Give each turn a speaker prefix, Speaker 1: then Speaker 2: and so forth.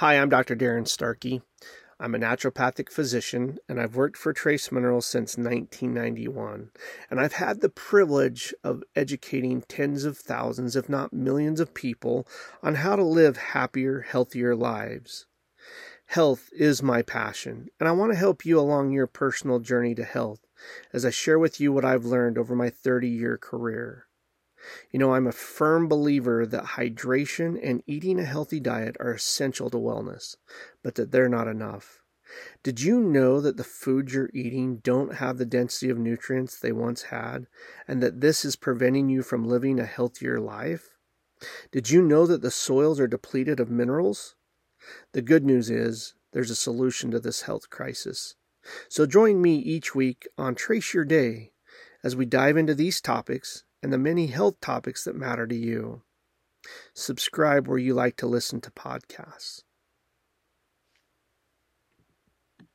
Speaker 1: Hi, I'm Dr. Darrin Starkey. I'm a naturopathic physician and I've worked for Trace Minerals since 1991. And I've had the privilege of educating tens of thousands, if not millions, of people on how to live happier, healthier lives. Health is my passion, and I want to help you along your personal journey to health as I share with you what I've learned over my 30 year career. You know, I'm a firm believer that hydration and eating a healthy diet are essential to wellness, but that they're not enough. Did you know that the foods you're eating don't have the density of nutrients they once had, and that this is preventing you from living a healthier life? Did you know that the soils are depleted of minerals? The good news is there's a solution to this health crisis. So join me each week on Trace Your Day as we dive into these topics and the many health topics that matter to you. Subscribe where you like to listen to podcasts.